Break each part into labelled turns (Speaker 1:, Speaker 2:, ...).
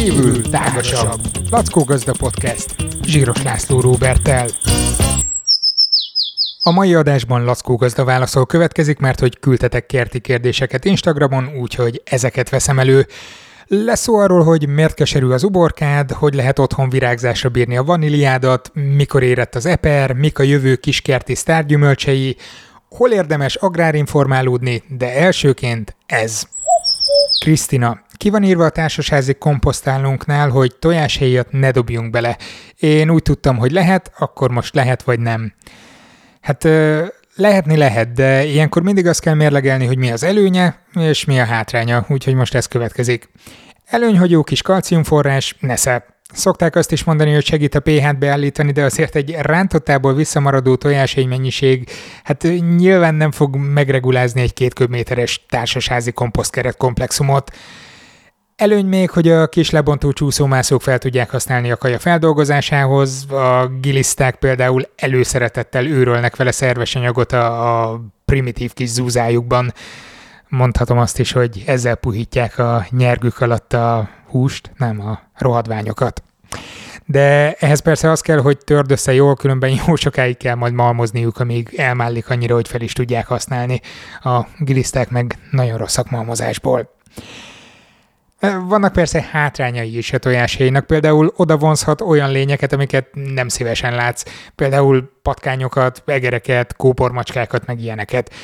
Speaker 1: kívül tágasabb. Lackó Gazda Podcast. Zsíros László Róbertel. A mai adásban Lackó Gazda válaszol következik, mert hogy küldtetek kerti kérdéseket Instagramon, úgyhogy ezeket veszem elő. Lesz szó arról, hogy miért keserű az uborkád, hogy lehet otthon virágzásra bírni a vaníliádat, mikor érett az eper, mik a jövő kiskerti sztárgyümölcsei, hol érdemes agrárinformálódni, de elsőként ez. Krisztina, ki van írva a társasházi komposztálónknál, hogy tojáshéjat ne dobjunk bele. Én úgy tudtam, hogy lehet, akkor most lehet vagy nem. Hát lehetni lehet, de ilyenkor mindig azt kell mérlegelni, hogy mi az előnye, és mi a hátránya, úgyhogy most ez következik. Előny, hogy jó kis kalciumforrás, nesze. Szokták azt is mondani, hogy segít a pH-t beállítani, de azért egy rántottából visszamaradó tojáshéj mennyiség, hát nyilván nem fog megregulázni egy két köbméteres társasházi komposztkeret komplexumot. Előny még, hogy a kis lebontó csúszómászók fel tudják használni a kaja feldolgozásához, a giliszták például előszeretettel őrölnek vele szerves anyagot a, a primitív kis zúzájukban. Mondhatom azt is, hogy ezzel puhítják a nyergük alatt a húst, nem a rohadványokat. De ehhez persze az kell, hogy törd össze jól, különben jó sokáig kell majd malmozniuk, amíg elmállik annyira, hogy fel is tudják használni. A giliszták meg nagyon rosszak malmozásból. Vannak persze hátrányai is a tojáshéjnak, például oda vonzhat olyan lényeket, amiket nem szívesen látsz, például patkányokat, egereket, kópormacskákat, meg ilyeneket.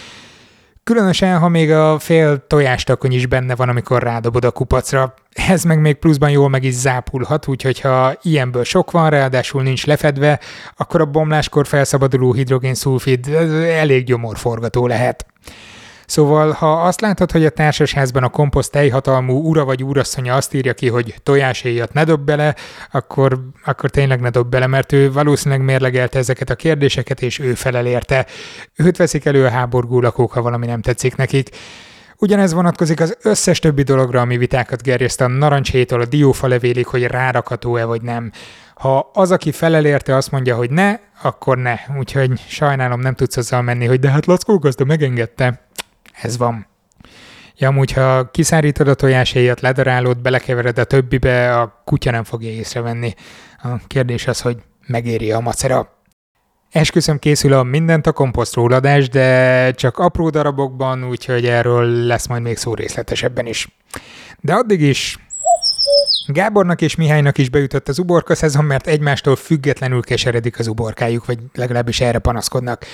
Speaker 1: Különösen, ha még a fél tojástakony is benne van, amikor rádobod a kupacra. Ez meg még pluszban jól meg is zápulhat, úgyhogy ha ilyenből sok van, ráadásul nincs lefedve, akkor a bomláskor felszabaduló hidrogénszulfid elég gyomorforgató lehet. Szóval, ha azt látod, hogy a társasházban a komposzt teljhatalmú ura vagy úrasszonya azt írja ki, hogy tojáséjat ne dob bele, akkor, akkor tényleg ne dob bele, mert ő valószínűleg mérlegelte ezeket a kérdéseket, és ő felel érte. Őt veszik elő a háborgó lakók, ha valami nem tetszik nekik. Ugyanez vonatkozik az összes többi dologra, ami vitákat gerjeszt a narancsétól a diófa levélig, hogy rárakható-e vagy nem. Ha az, aki felel érte, azt mondja, hogy ne, akkor ne. Úgyhogy sajnálom, nem tudsz azzal menni, hogy de hát Lackó gazda megengedte ez van. Ja, amúgy, ha kiszárítod a tojáshéjat, ledarálod, belekevered a többibe, a kutya nem fogja észrevenni. A kérdés az, hogy megéri a macera. Esküszöm készül a Mindent a komposztról adás, de csak apró darabokban, úgyhogy erről lesz majd még szó részletesebben is. De addig is Gábornak és Mihálynak is beütött az uborka szezon, mert egymástól függetlenül keseredik az uborkájuk, vagy legalábbis erre panaszkodnak.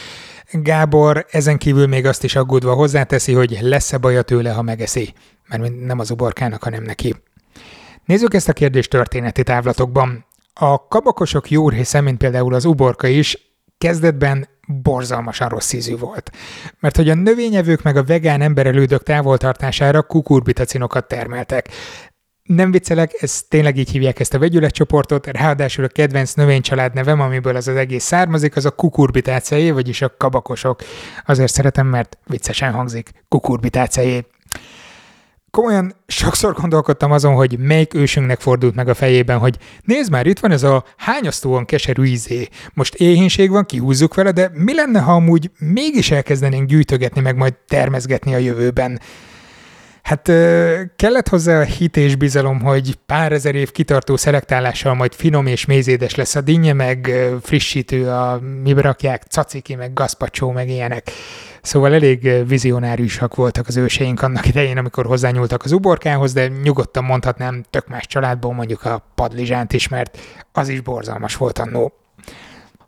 Speaker 1: Gábor ezen kívül még azt is aggódva hozzáteszi, hogy lesz-e baja tőle, ha megeszi, mert nem az uborkának, hanem neki. Nézzük ezt a kérdést történeti távlatokban. A kabakosok jó része, mint például az uborka is, kezdetben borzalmasan rossz ízű volt. Mert hogy a növényevők meg a vegán emberelődök távoltartására kukurbitacinokat termeltek nem viccelek, ez tényleg így hívják ezt a vegyületcsoportot, ráadásul a kedvenc növénycsalád nevem, amiből az az egész származik, az a kukurbitáceé, vagyis a kabakosok. Azért szeretem, mert viccesen hangzik, kukurbitáceé. Komolyan sokszor gondolkodtam azon, hogy melyik ősünknek fordult meg a fejében, hogy nézd már, itt van ez a hányasztóan keserű ízé. Most éhénység van, kihúzzuk vele, de mi lenne, ha amúgy mégis elkezdenénk gyűjtögetni, meg majd termezgetni a jövőben? Hát kellett hozzá a hit és bizalom, hogy pár ezer év kitartó szelektálással majd finom és mézédes lesz a dinnye, meg frissítő a mibe rakják, caciki, meg gazpacsó, meg ilyenek. Szóval elég vizionáriusak voltak az őseink annak idején, amikor hozzányúltak az uborkához, de nyugodtan mondhatnám tök más családból mondjuk a padlizsánt is, mert az is borzalmas volt annó.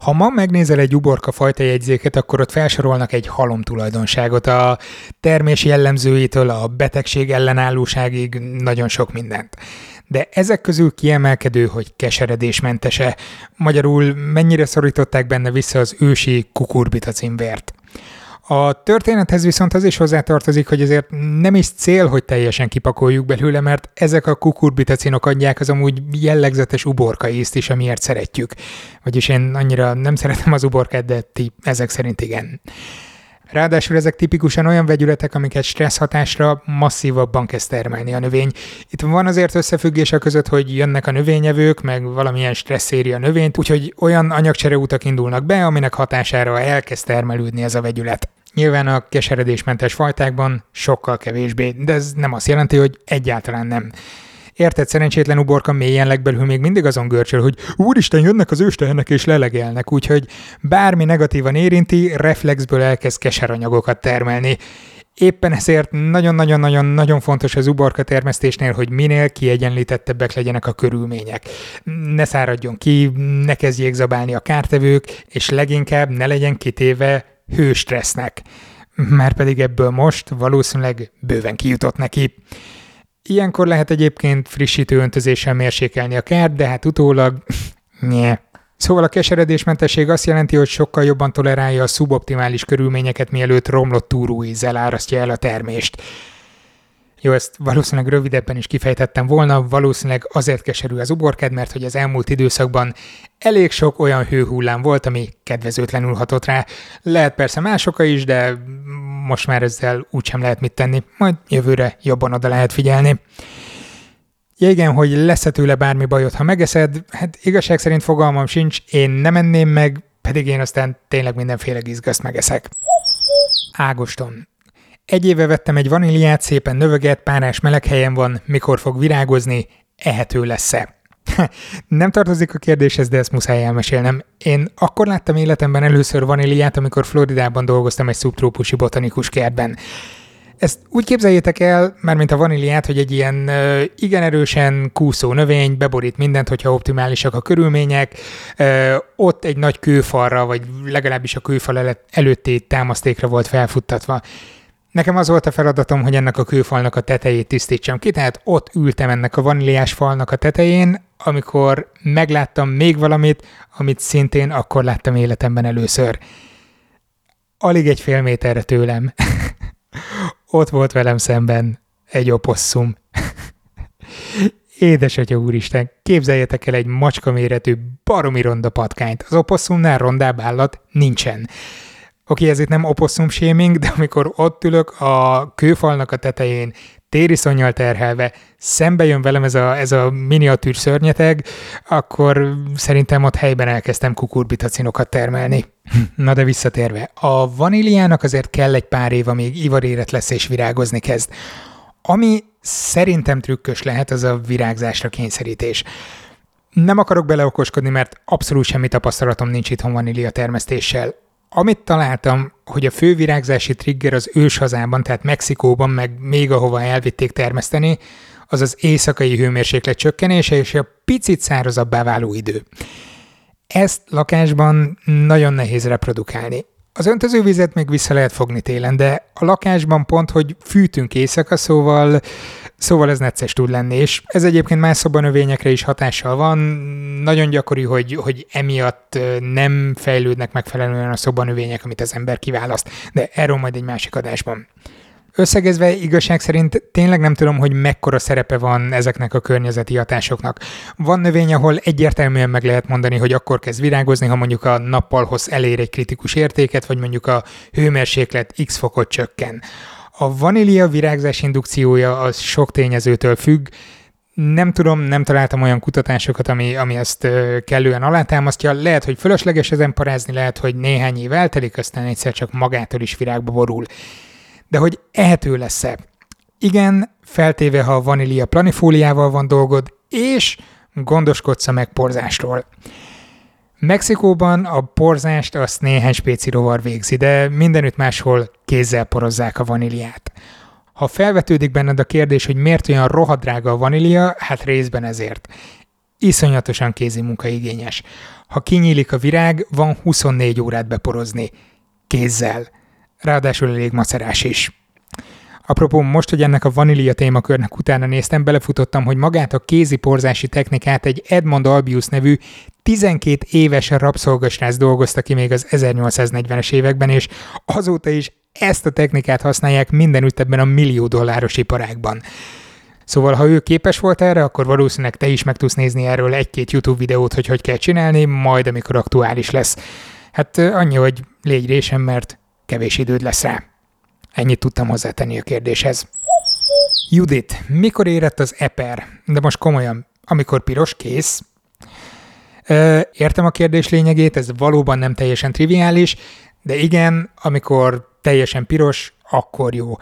Speaker 1: Ha ma megnézel egy uborka fajta jegyzéket, akkor ott felsorolnak egy halom tulajdonságot, a termés jellemzőitől a betegség ellenállóságig nagyon sok mindent. De ezek közül kiemelkedő, hogy keseredésmentese. Magyarul mennyire szorították benne vissza az ősi kukurbita címvért. A történethez viszont az is hozzátartozik, hogy azért nem is cél, hogy teljesen kipakoljuk belőle, mert ezek a kukurbitacinok adják az amúgy jellegzetes uborka ízt is, amiért szeretjük. Vagyis én annyira nem szeretem az uborkát, de ti ezek szerint igen. Ráadásul ezek tipikusan olyan vegyületek, amiket stressz hatásra masszívabban kezd termelni a növény. Itt van azért összefüggés a között, hogy jönnek a növényevők, meg valamilyen stressz éri a növényt, úgyhogy olyan anyagcsereútak indulnak be, aminek hatására elkezd termelődni ez a vegyület. Nyilván a keseredésmentes fajtákban sokkal kevésbé, de ez nem azt jelenti, hogy egyáltalán nem. Érted, szerencsétlen uborka mélyen legbelül még mindig azon görcsöl, hogy úristen, jönnek az őstehenek és lelegelnek, úgyhogy bármi negatívan érinti, reflexből elkezd keseranyagokat termelni. Éppen ezért nagyon-nagyon-nagyon-nagyon fontos az uborka termesztésnél, hogy minél kiegyenlítettebbek legyenek a körülmények. Ne száradjon ki, ne kezdjék zabálni a kártevők, és leginkább ne legyen kitéve hőstressznek. Már pedig ebből most valószínűleg bőven kijutott neki. Ilyenkor lehet egyébként frissítő öntözéssel mérsékelni a kárt, de hát utólag... Nye. Szóval a keseredésmentesség azt jelenti, hogy sokkal jobban tolerálja a szuboptimális körülményeket, mielőtt romlott túróízzel árasztja el a termést. Jó, ezt valószínűleg rövidebben is kifejtettem volna, valószínűleg azért keserű az uborkád, mert hogy az elmúlt időszakban elég sok olyan hőhullám volt, ami kedvezőtlenül hatott rá. Lehet persze más oka is, de most már ezzel úgysem lehet mit tenni, majd jövőre jobban oda lehet figyelni. Ja igen, hogy lesz-e tőle bármi bajod, ha megeszed, hát igazság szerint fogalmam sincs, én nem enném meg, pedig én aztán tényleg mindenféle gizgaszt megeszek. Ágoston. Egy éve vettem egy vaníliát, szépen növeget, párás meleg helyen van, mikor fog virágozni, ehető lesz-e? Nem tartozik a kérdéshez, de ezt muszáj elmesélnem. Én akkor láttam életemben először vaníliát, amikor Floridában dolgoztam egy szubtrópusi botanikus kertben. Ezt úgy képzeljétek el, mint a vaníliát, hogy egy ilyen uh, igen erősen kúszó növény beborít mindent, hogyha optimálisak a körülmények, uh, ott egy nagy kőfalra, vagy legalábbis a kőfal előtti támasztékra volt felfuttatva. Nekem az volt a feladatom, hogy ennek a kőfalnak a tetejét tisztítsam ki, tehát ott ültem ennek a vaníliás falnak a tetején, amikor megláttam még valamit, amit szintén akkor láttam életemben először. Alig egy fél méterre tőlem. ott volt velem szemben egy oposszum. Édes atya úristen, képzeljetek el egy macska méretű baromi ronda patkányt. Az oposszumnál rondább állat nincsen. Oké, ez itt nem oposszum shaming, de amikor ott ülök a kőfalnak a tetején, tériszonyjal terhelve, szembe jön velem ez a, ez a miniatűr szörnyeteg, akkor szerintem ott helyben elkezdtem kukurbitacinokat termelni. Na de visszatérve, a vaníliának azért kell egy pár év, amíg ivaréret lesz és virágozni kezd. Ami szerintem trükkös lehet, az a virágzásra kényszerítés. Nem akarok beleokoskodni, mert abszolút semmi tapasztalatom nincs itthon vanília termesztéssel. Amit találtam, hogy a fő virágzási trigger az ős hazában, tehát Mexikóban, meg még ahova elvitték termeszteni, az az éjszakai hőmérséklet csökkenése és a picit szárazabbá váló idő. Ezt lakásban nagyon nehéz reprodukálni. Az öntözővizet még vissza lehet fogni télen, de a lakásban pont, hogy fűtünk éjszaka, szóval, szóval ez necces tud lenni, és ez egyébként más szobanövényekre is hatással van. Nagyon gyakori, hogy, hogy emiatt nem fejlődnek megfelelően a szobanövények, amit az ember kiválaszt, de erről majd egy másik adásban. Összegezve igazság szerint tényleg nem tudom, hogy mekkora szerepe van ezeknek a környezeti hatásoknak. Van növény, ahol egyértelműen meg lehet mondani, hogy akkor kezd virágozni, ha mondjuk a nappalhoz elér egy kritikus értéket, vagy mondjuk a hőmérséklet x fokot csökken. A vanília virágzás indukciója az sok tényezőtől függ, nem tudom, nem találtam olyan kutatásokat, ami, ami ezt kellően alátámasztja. Lehet, hogy fölösleges ezen parázni, lehet, hogy néhány év eltelik, aztán egyszer csak magától is virágba borul de hogy ehető lesz-e. Igen, feltéve, ha a vanília planifóliával van dolgod, és gondoskodsz a megporzásról. Mexikóban a porzást azt néhány spéci rovar végzi, de mindenütt máshol kézzel porozzák a vaníliát. Ha felvetődik benned a kérdés, hogy miért olyan rohadrága a vanília, hát részben ezért. Iszonyatosan kézi munkaigényes. Ha kinyílik a virág, van 24 órát beporozni. Kézzel ráadásul elég macerás is. Apropó, most, hogy ennek a vanília témakörnek utána néztem, belefutottam, hogy magát a kézi porzási technikát egy Edmond Albius nevű 12 éves rabszolgasrác dolgozta ki még az 1840-es években, és azóta is ezt a technikát használják mindenütt ebben a millió dolláros iparágban. Szóval, ha ő képes volt erre, akkor valószínűleg te is meg tudsz nézni erről egy-két YouTube videót, hogy hogy kell csinálni, majd amikor aktuális lesz. Hát annyi, hogy légy résem, mert kevés időd lesz rá. Ennyit tudtam hozzátenni a kérdéshez. Judit, mikor érett az eper? De most komolyan, amikor piros, kész? Értem a kérdés lényegét, ez valóban nem teljesen triviális, de igen, amikor teljesen piros, akkor jó.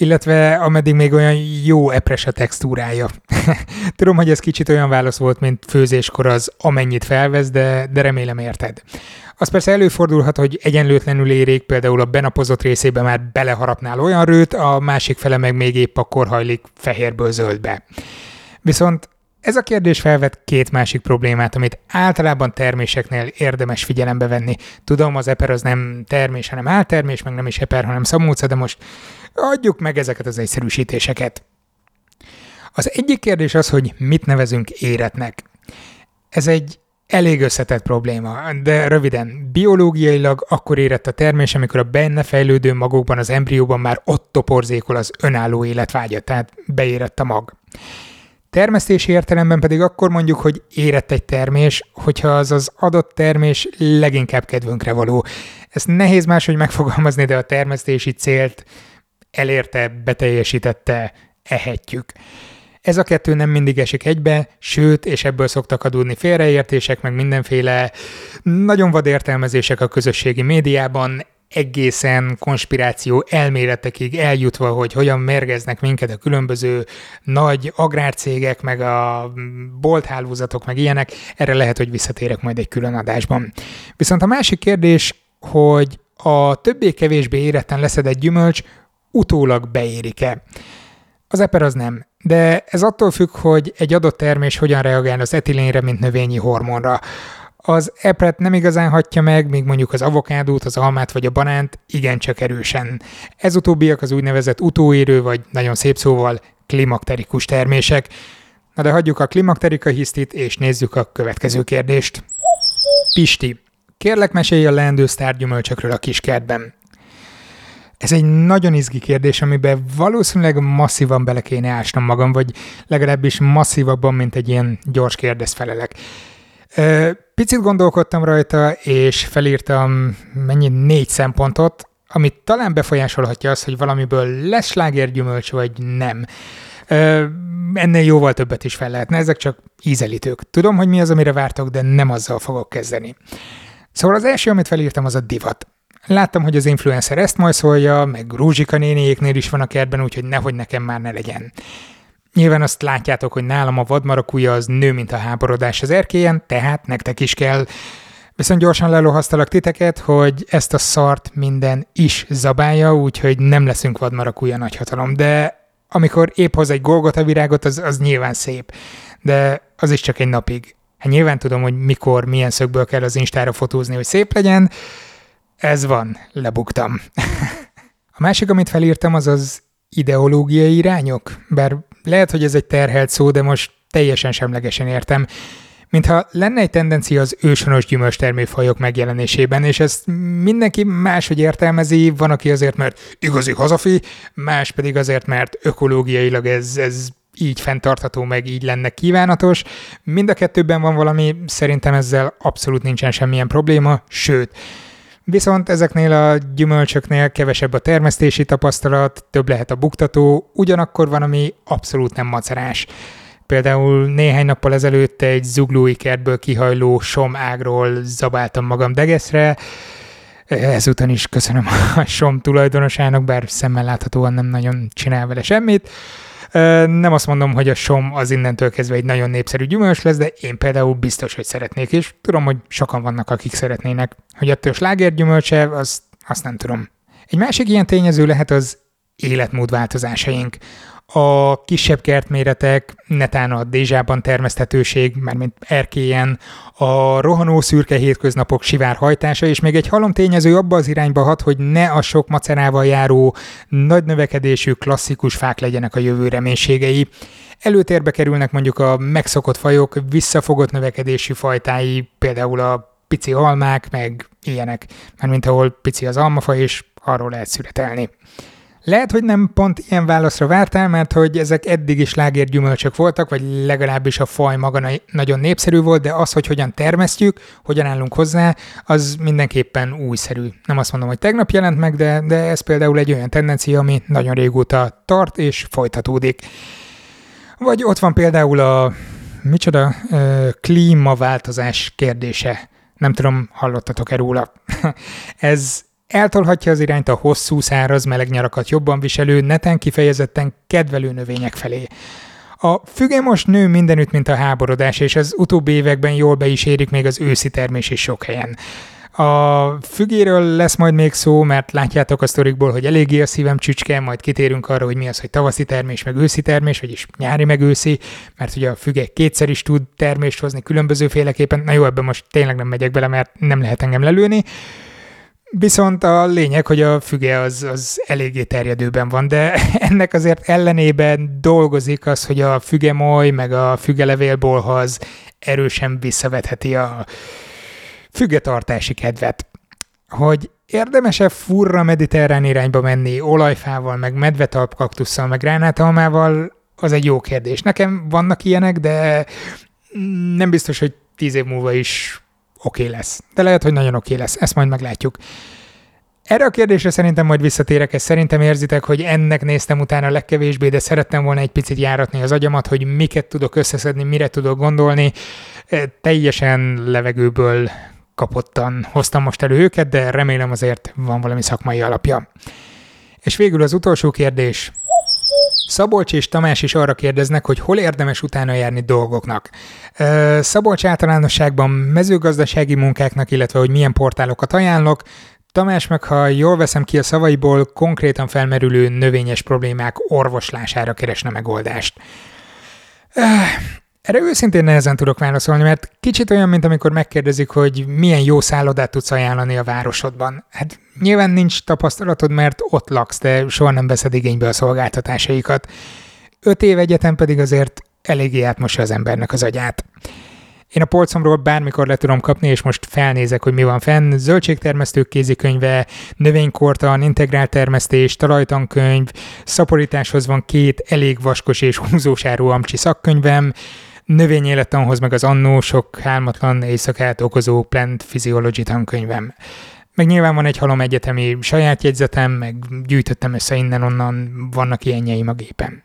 Speaker 1: Illetve ameddig még olyan jó epres a textúrája. Tudom, hogy ez kicsit olyan válasz volt, mint főzéskor az amennyit felvesz, de, de remélem érted. Az persze előfordulhat, hogy egyenlőtlenül érék, például a benapozott részébe már beleharapnál olyan rőt, a másik fele meg még épp akkor hajlik fehérből zöldbe. Viszont ez a kérdés felvet két másik problémát, amit általában terméseknél érdemes figyelembe venni. Tudom, az eper az nem termés, hanem áltermés, meg nem is eper, hanem szamúca, de most adjuk meg ezeket az egyszerűsítéseket. Az egyik kérdés az, hogy mit nevezünk éretnek. Ez egy elég összetett probléma, de röviden, biológiailag akkor érett a termés, amikor a benne fejlődő magokban, az embrióban már ott toporzékol az önálló életvágya, tehát beérett a mag. Termesztési értelemben pedig akkor mondjuk, hogy érett egy termés, hogyha az az adott termés leginkább kedvünkre való. Ezt nehéz máshogy megfogalmazni, de a termesztési célt elérte, beteljesítette, ehetjük. Ez a kettő nem mindig esik egybe, sőt, és ebből szoktak adódni félreértések, meg mindenféle nagyon vad értelmezések a közösségi médiában, egészen konspiráció elméletekig eljutva, hogy hogyan mérgeznek minket a különböző nagy agrárcégek, meg a bolthálózatok, meg ilyenek, erre lehet, hogy visszatérek majd egy külön adásban. Viszont a másik kérdés, hogy a többé-kevésbé éretten leszedett gyümölcs utólag beérik-e. Az eper az nem, de ez attól függ, hogy egy adott termés hogyan reagál az etilénre, mint növényi hormonra. Az epret nem igazán hatja meg, míg mondjuk az avokádót, az almát vagy a banánt igencsak erősen. Ez utóbbiak az úgynevezett utóérő, vagy nagyon szép szóval klimakterikus termések. Na de hagyjuk a klimakterika hisztit, és nézzük a következő kérdést. Pisti, kérlek mesélj a leendő sztárgyümölcsökről a kiskertben. Ez egy nagyon izgi kérdés, amiben valószínűleg masszívan bele kéne ásnom magam, vagy legalábbis masszívabban, mint egy ilyen gyors kérdezfelelek. Picit gondolkodtam rajta, és felírtam mennyi négy szempontot, amit talán befolyásolhatja az, hogy valamiből lesz slágergyümölcs, vagy nem. Ennél jóval többet is fel lehetne, ezek csak ízelítők. Tudom, hogy mi az, amire vártok, de nem azzal fogok kezdeni. Szóval az első, amit felírtam, az a divat. Láttam, hogy az influencer ezt majd szólja, meg Rúzsika néniéknél is van a kertben, úgyhogy nehogy nekem már ne legyen. Nyilván azt látjátok, hogy nálam a vadmarakúja az nő, mint a háborodás az erkélyen, tehát nektek is kell. Viszont gyorsan lelohasztalak titeket, hogy ezt a szart minden is zabálja, úgyhogy nem leszünk vadmarakúja nagyhatalom, de amikor épp hoz egy Golgota virágot, az, az nyilván szép, de az is csak egy napig. Hát nyilván tudom, hogy mikor, milyen szögből kell az Instára fotózni, hogy szép legyen, ez van, lebuktam. a másik, amit felírtam, az az ideológiai irányok, bár lehet, hogy ez egy terhelt szó, de most teljesen semlegesen értem. Mintha lenne egy tendencia az őshonos gyümölcstermőfajok megjelenésében, és ezt mindenki máshogy értelmezi, van, aki azért, mert igazi hazafi, más pedig azért, mert ökológiailag ez, ez így fenntartható, meg így lenne kívánatos. Mind a kettőben van valami, szerintem ezzel abszolút nincsen semmilyen probléma, sőt, Viszont ezeknél a gyümölcsöknél kevesebb a termesztési tapasztalat, több lehet a buktató, ugyanakkor van, ami abszolút nem macerás. Például néhány nappal ezelőtt egy zuglói kertből kihajló som ágról zabáltam magam degeszre, ezután is köszönöm a som tulajdonosának, bár szemmel láthatóan nem nagyon csinál vele semmit. Nem azt mondom, hogy a som az innentől kezdve egy nagyon népszerű gyümölcs lesz, de én például biztos, hogy szeretnék, és tudom, hogy sokan vannak, akik szeretnének. Hogy ettől slágergyümölcse, azt, azt nem tudom. Egy másik ilyen tényező lehet az életmódváltozásaink a kisebb kertméretek, netán a dézsában termeszthetőség, mármint erkélyen, a rohanó szürke hétköznapok sivárhajtása, és még egy halom tényező abba az irányba hat, hogy ne a sok macerával járó, nagy növekedésű klasszikus fák legyenek a jövő reménységei. Előtérbe kerülnek mondjuk a megszokott fajok, visszafogott növekedésű fajtái, például a pici almák, meg ilyenek, mármint ahol pici az almafa, és arról lehet születelni. Lehet, hogy nem pont ilyen válaszra vártál, mert hogy ezek eddig is lágérgyümölcsök voltak, vagy legalábbis a faj maga nagyon népszerű volt, de az, hogy hogyan termesztjük, hogyan állunk hozzá, az mindenképpen újszerű. Nem azt mondom, hogy tegnap jelent meg, de, de ez például egy olyan tendencia, ami nagyon régóta tart és folytatódik. Vagy ott van például a micsoda klímaváltozás kérdése. Nem tudom, hallottatok-e róla. ez eltolhatja az irányt a hosszú, száraz, meleg nyarakat jobban viselő, neten kifejezetten kedvelő növények felé. A füge most nő mindenütt, mint a háborodás, és az utóbbi években jól be is érik még az őszi termés is sok helyen. A fügéről lesz majd még szó, mert látjátok a sztorikból, hogy eléggé a szívem csücske, majd kitérünk arra, hogy mi az, hogy tavaszi termés, meg őszi termés, vagyis nyári, meg őszi, mert ugye a füge kétszer is tud termést hozni különbözőféleképpen. Na jó, ebben most tényleg nem megyek bele, mert nem lehet engem lelőni. Viszont a lényeg, hogy a füge az, az eléggé terjedőben van, de ennek azért ellenében dolgozik az, hogy a fügemoly meg a fügelevélbolhoz erősen visszavetheti a fügetartási kedvet. Hogy érdemese furra mediterrán irányba menni olajfával, meg medvetalp kaktusszal, meg gránátalmával, az egy jó kérdés. Nekem vannak ilyenek, de nem biztos, hogy tíz év múlva is oké okay lesz. De lehet, hogy nagyon oké okay lesz, ezt majd meglátjuk. Erre a kérdésre szerintem majd visszatérek, ezt szerintem érzitek, hogy ennek néztem utána legkevésbé, de szerettem volna egy picit járatni az agyamat, hogy miket tudok összeszedni, mire tudok gondolni. E, teljesen levegőből kapottan hoztam most elő őket, de remélem azért van valami szakmai alapja. És végül az utolsó kérdés. Szabolcs és Tamás is arra kérdeznek, hogy hol érdemes utána járni dolgoknak. Szabolcs általánosságban mezőgazdasági munkáknak, illetve hogy milyen portálokat ajánlok, Tamás meg, ha jól veszem ki a szavaiból, konkrétan felmerülő növényes problémák orvoslására keresne megoldást. Erre őszintén nehezen tudok válaszolni, mert kicsit olyan, mint amikor megkérdezik, hogy milyen jó szállodát tudsz ajánlani a városodban. Hát nyilván nincs tapasztalatod, mert ott laksz, de soha nem veszed igénybe a szolgáltatásaikat. Öt év egyetem pedig azért eléggé átmossa az embernek az agyát. Én a polcomról bármikor le tudom kapni, és most felnézek, hogy mi van fenn. Zöldségtermesztők kézikönyve, növénykortan, integrált termesztés, talajtankönyv, szaporításhoz van két elég vaskos és húzósáró amcsi szakkönyvem, növényélettanhoz meg az annó sok hálmatlan éjszakát okozó Plant Physiology tankönyvem. Meg nyilván van egy halom egyetemi saját jegyzetem, meg gyűjtöttem össze innen-onnan, vannak ilyenjeim a gépen.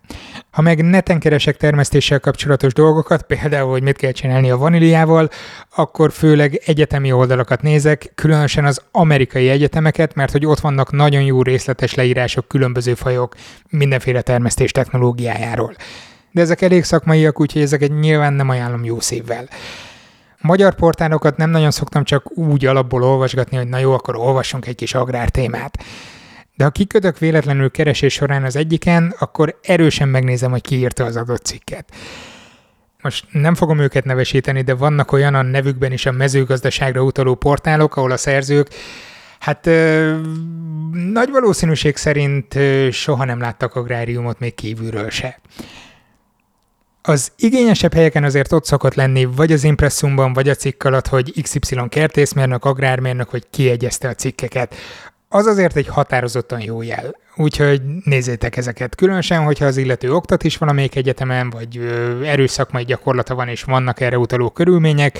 Speaker 1: Ha meg neten keresek termesztéssel kapcsolatos dolgokat, például, hogy mit kell csinálni a vaníliával, akkor főleg egyetemi oldalakat nézek, különösen az amerikai egyetemeket, mert hogy ott vannak nagyon jó részletes leírások különböző fajok mindenféle termesztés technológiájáról. De ezek elég szakmaiak, úgyhogy ezeket nyilván nem ajánlom jó szívvel. Magyar portálokat nem nagyon szoktam csak úgy alapból olvasgatni, hogy na jó, akkor olvassunk egy kis agrártémát. De ha kikötök véletlenül keresés során az egyiken, akkor erősen megnézem, hogy ki írta az adott cikket. Most nem fogom őket nevesíteni, de vannak olyan a nevükben is a mezőgazdaságra utaló portálok, ahol a szerzők Hát ö, nagy valószínűség szerint ö, soha nem láttak agráriumot még kívülről se. Az igényesebb helyeken azért ott szokott lenni, vagy az impresszumban, vagy a cikk alatt, hogy XY kertészmérnök, agrármérnök, hogy kiegyezte a cikkeket. Az azért egy határozottan jó jel. Úgyhogy nézzétek ezeket. Különösen, hogyha az illető oktat is valamelyik egyetemen, vagy erős szakmai gyakorlata van, és vannak erre utaló körülmények,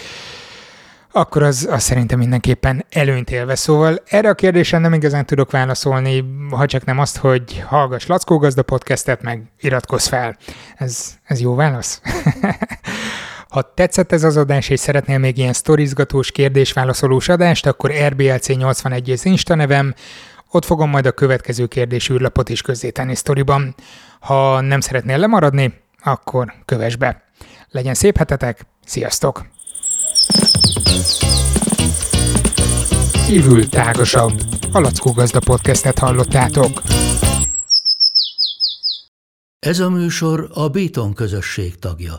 Speaker 1: akkor az, az szerintem mindenképpen előnyt élve. Szóval erre a kérdésre nem igazán tudok válaszolni, ha csak nem azt, hogy hallgass Lackó Gazda podcastet, meg iratkozz fel. Ez, ez jó válasz? Ha tetszett ez az adás, és szeretnél még ilyen sztorizgatós, kérdésválaszolós adást, akkor RBLC81 az Insta nevem, ott fogom majd a következő kérdés űrlapot is közzétenni sztoriban. Ha nem szeretnél lemaradni, akkor kövess be. Legyen szép hetetek, sziasztok! Kívül tágasabb. A Lackó Gazda podcastet hallottátok.
Speaker 2: Ez a műsor a Béton közösség tagja.